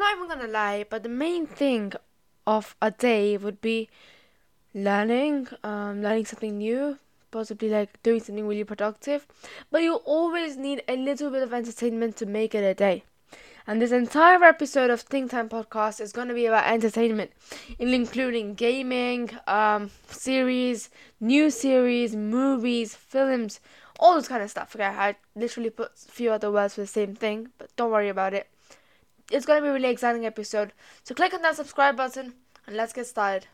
I'm not even gonna lie, but the main thing of a day would be learning, um, learning something new, possibly like doing something really productive. But you always need a little bit of entertainment to make it a day. And this entire episode of Think Time Podcast is going to be about entertainment, including gaming, um, series, new series, movies, films, all this kind of stuff. Okay, I literally put a few other words for the same thing, but don't worry about it. It's going to be a really exciting episode. So click on that subscribe button and let's get started.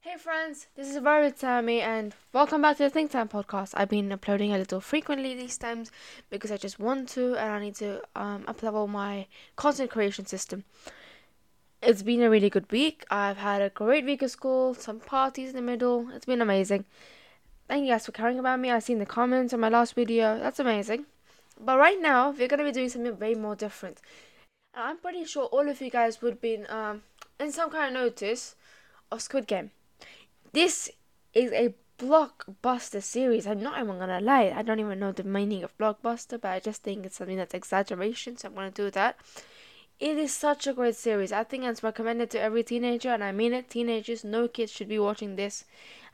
Hey friends, this is Violet Sammy and welcome back to the Think Time podcast. I've been uploading a little frequently these times because I just want to and I need to um, uplevel my content creation system. It's been a really good week. I've had a great week of school, some parties in the middle. It's been amazing. Thank you guys for caring about me. I've seen the comments on my last video. That's amazing. But right now, we're going to be doing something way more different. I'm pretty sure all of you guys would be um, in some kind of notice of Squid Game. This is a blockbuster series. I'm not even gonna lie. I don't even know the meaning of blockbuster, but I just think it's something that's exaggeration, so I'm gonna do that. It is such a great series. I think it's recommended to every teenager, and I mean it. Teenagers, no kids should be watching this.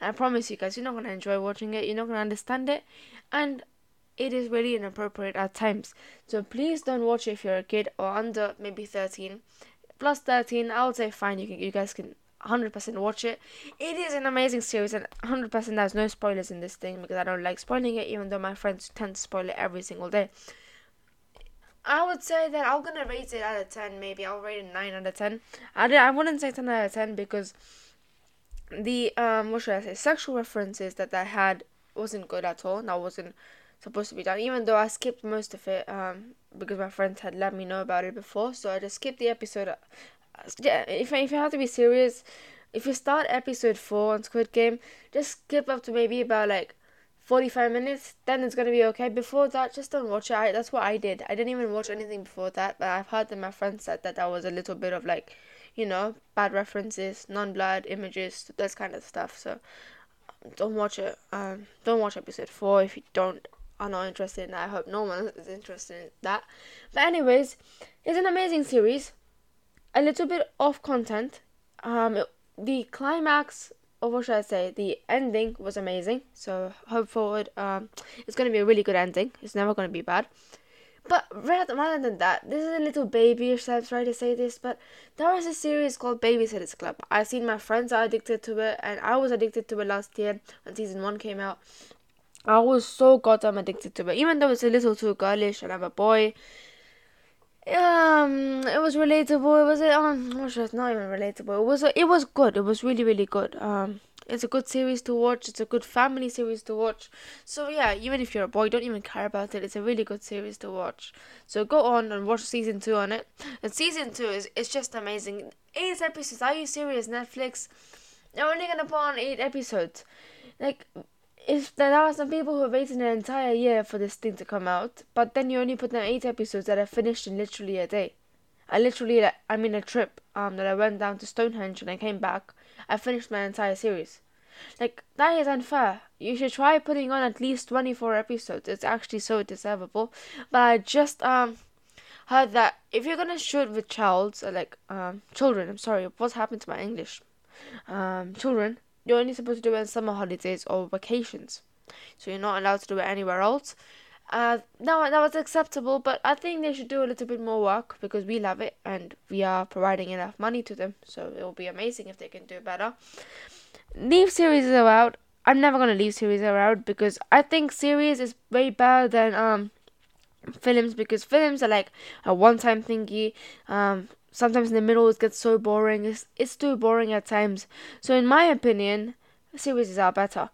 And I promise you guys, you're not gonna enjoy watching it. You're not gonna understand it, and it is really inappropriate at times. So please don't watch it if you're a kid or under maybe 13. Plus 13, I would say fine. You can, you guys can 100% watch it. It is an amazing series, and 100% there's no spoilers in this thing because I don't like spoiling it, even though my friends tend to spoil it every single day. I would say that I'm gonna rate it out of 10, maybe. I'll rate it 9 out of 10. I, did, I wouldn't say 10 out of 10 because the, um, what should I say, sexual references that I had wasn't good at all. And That wasn't supposed to be done, even though I skipped most of it, um, because my friends had let me know about it before, so I just skipped the episode yeah, if if you have to be serious, if you start episode four on Squid Game, just skip up to maybe about like forty five minutes. Then it's gonna be okay. Before that, just don't watch it. I, that's what I did. I didn't even watch anything before that. But I've heard that my friends said that that was a little bit of like, you know, bad references, non blood images, that kind of stuff. So don't watch it. Um, don't watch episode four if you don't are not interested in that. I hope no one is interested in that. But anyways, it's an amazing series a little bit off content. Um, the climax, or what should I say, the ending was amazing. So hope forward, um, it's gonna be a really good ending. It's never gonna be bad. But rather, rather than that, this is a little babyish. I'm sorry to say this, but there was a series called Babysitters Club. I've seen my friends are addicted to it, and I was addicted to it last year when season one came out. I was so goddamn addicted to it, even though it's a little too girlish, and I'm a boy um it was relatable. It was um oh, it's not even relatable. It was it was good. It was really really good. Um it's a good series to watch. It's a good family series to watch. So yeah even if you're a boy don't even care about it. It's a really good series to watch. So go on and watch season two on it. And season two is it's just amazing. Eight episodes. Are you serious netflix? They're only gonna put on eight episodes. Like if there are some people who waited an entire year for this thing to come out, but then you only put down eight episodes that are finished in literally a day. I literally, I mean, a trip um that I went down to Stonehenge and I came back. I finished my entire series. Like that is unfair. You should try putting on at least twenty four episodes. It's actually so deservable. But I just um heard that if you're gonna shoot with child, like um children, I'm sorry, what's happened to my English? Um, children, you're only supposed to do it in summer holidays or vacations. So you're not allowed to do it anywhere else. Uh, no, that was acceptable, but I think they should do a little bit more work because we love it and we are providing enough money to them. So it will be amazing if they can do better. Leave series are out. I'm never gonna leave series are out because I think series is way better than um films because films are like a one-time thingy. Um, sometimes in the middle it gets so boring. It's, it's too boring at times. So in my opinion, series are better.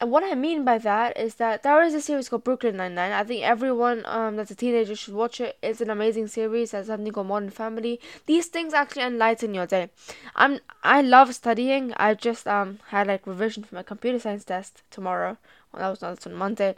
And what I mean by that is that there is a series called Brooklyn Nine Nine. I think everyone um, that's a teenager should watch it. It's an amazing series. There's something called Modern Family. These things actually enlighten your day. I'm I love studying. I just um had like revision for my computer science test tomorrow. Well, that was not on Monday.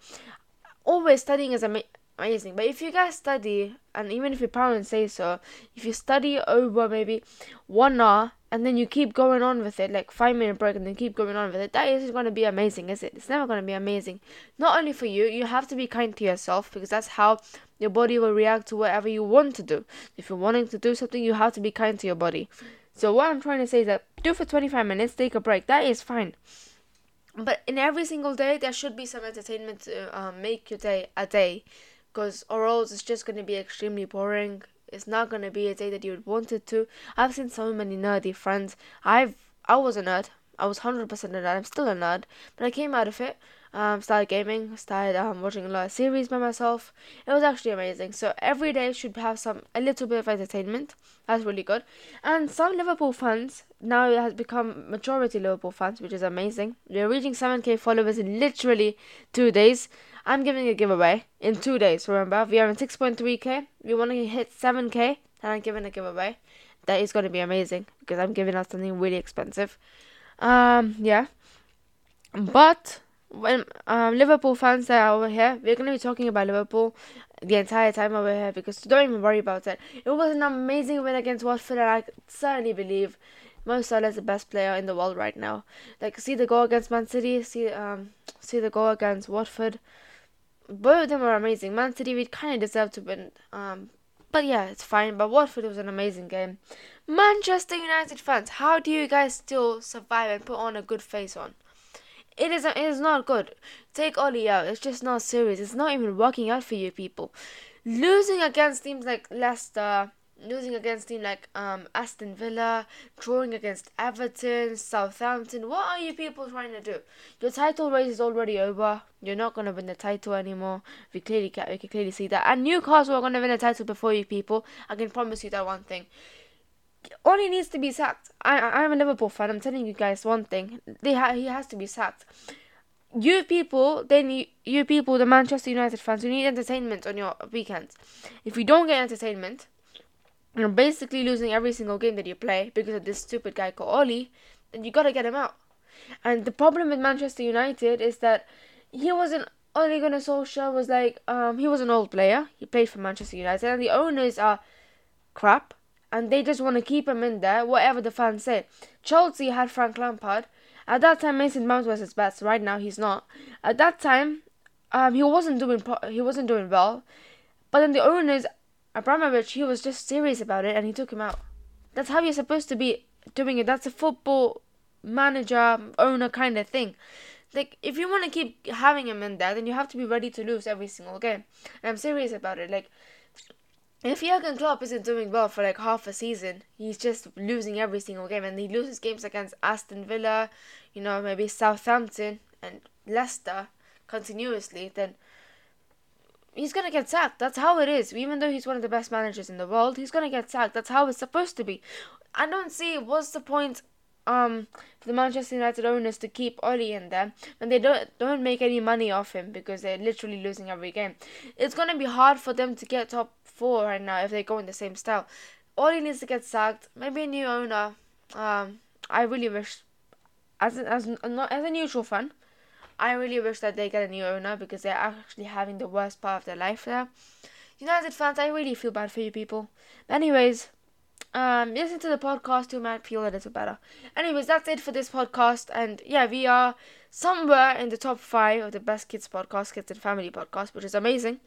Always studying is ama- amazing. But if you guys study, and even if your parents say so, if you study over maybe one hour and then you keep going on with it, like five minute break, and then keep going on with it, that isn't going to be amazing, is it? It's never going to be amazing. Not only for you, you have to be kind to yourself because that's how your body will react to whatever you want to do. If you're wanting to do something, you have to be kind to your body. So what I'm trying to say is that do for 25 minutes, take a break. That is fine. But in every single day, there should be some entertainment to um, make your day a day because or else it's just going to be extremely boring it's not going to be a day that you would want it to i've seen so many nerdy friends i've i was a nerd i was 100% a nerd i'm still a nerd but i came out of it um, started gaming, started um, watching a lot of series by myself. It was actually amazing. So every day should have some a little bit of entertainment. That's really good. And some Liverpool fans now it has become majority Liverpool fans, which is amazing. We're reaching 7k followers in literally two days. I'm giving a giveaway in two days. Remember, we are in 6.3k. We want to hit 7k, and I'm giving a giveaway. That is going to be amazing because I'm giving out something really expensive. Um, yeah. But when um, Liverpool fans are over here, we're going to be talking about Liverpool the entire time over here because don't even worry about it. It was an amazing win against Watford, and I certainly believe Mo Salah is the best player in the world right now. Like, see the goal against Man City, see um, see the goal against Watford. Both of them were amazing. Man City, we kind of deserved to win. Um, but yeah, it's fine. But Watford was an amazing game. Manchester United fans, how do you guys still survive and put on a good face on? It is it is not good. Take Ole out. It's just not serious. It's not even working out for you people. Losing against teams like Leicester, losing against teams like um, Aston Villa, drawing against Everton, Southampton. What are you people trying to do? Your title race is already over. You're not gonna win the title anymore. We clearly can, we can clearly see that. And Newcastle are gonna win the title before you people. I can promise you that one thing. Ole needs to be sacked. I I'm a Liverpool fan. I'm telling you guys one thing. They ha- he has to be sacked. You people, then you, you people, the Manchester United fans, you need entertainment on your weekends. If you don't get entertainment, you're basically losing every single game that you play because of this stupid guy called Ole. Then you gotta get him out. And the problem with Manchester United is that he wasn't Ole Gunnar Solskjaer was like um he was an old player. He played for Manchester United, and the owners are crap and they just want to keep him in there, whatever the fans say. Chelsea had Frank Lampard. At that time, Mason Mount was his best. Right now, he's not. At that time, um, he wasn't doing he wasn't doing well. But then the owners, Abramovich, he was just serious about it, and he took him out. That's how you're supposed to be doing it. That's a football manager owner kind of thing. Like if you want to keep having him in there, then you have to be ready to lose every single game. And I'm serious about it. Like if Jurgen Klopp isn't doing well for like half a season, he's just losing every single game, and he loses games against Aston Villa, you know, maybe Southampton and Leicester continuously, then he's gonna get sacked. That's how it is. Even though he's one of the best managers in the world, he's gonna get sacked. That's how it's supposed to be. I don't see what's the point um for the Manchester United owners to keep Ole in there when they don't don't make any money off him because they're literally losing every game. It's gonna be hard for them to get top four right now if they go in the same style. Ole needs to get sacked. Maybe a new owner. Um, I really wish, as as not as a neutral fan, I really wish that they get a new owner because they're actually having the worst part of their life there. United fans, I really feel bad for you people. But anyways, um, listen to the podcast, you might feel a little better. Anyways, that's it for this podcast, and yeah, we are somewhere in the top five of the best kids podcast, kids and family podcast, which is amazing.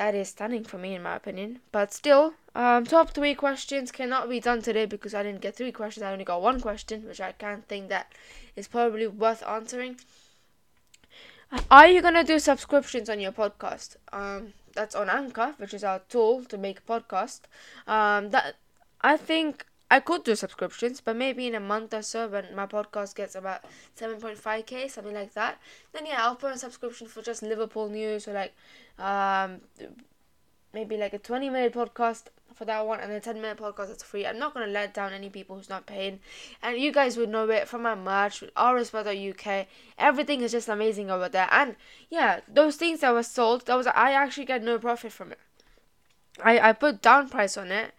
That is stunning for me, in my opinion. But still, um, top three questions cannot be done today because I didn't get three questions. I only got one question, which I can't think that is probably worth answering. Are you gonna do subscriptions on your podcast? Um, that's on Anchor, which is our tool to make a podcast. Um, that I think I could do subscriptions, but maybe in a month or so when my podcast gets about 7.5k, something like that, then yeah, I'll put a subscription for just Liverpool news or like um, maybe like a 20 minute podcast for that one and a 10 minute podcast that's free. I'm not going to let down any people who's not paying. And you guys would know it from my merch with UK. Everything is just amazing over there. And yeah, those things that were sold, that was I actually get no profit from it. I, I put down price on it.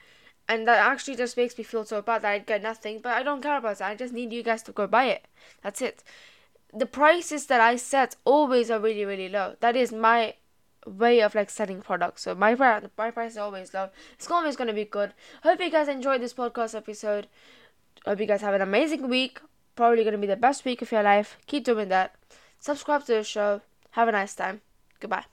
And that actually just makes me feel so bad that I get nothing. But I don't care about that. I just need you guys to go buy it. That's it. The prices that I set always are really, really low. That is my way of like selling products. So my price, my price is always low. It's always to be good. Hope you guys enjoyed this podcast episode. Hope you guys have an amazing week. Probably to be the best week of your life. Keep doing that. Subscribe to the show. Have a nice time. Goodbye.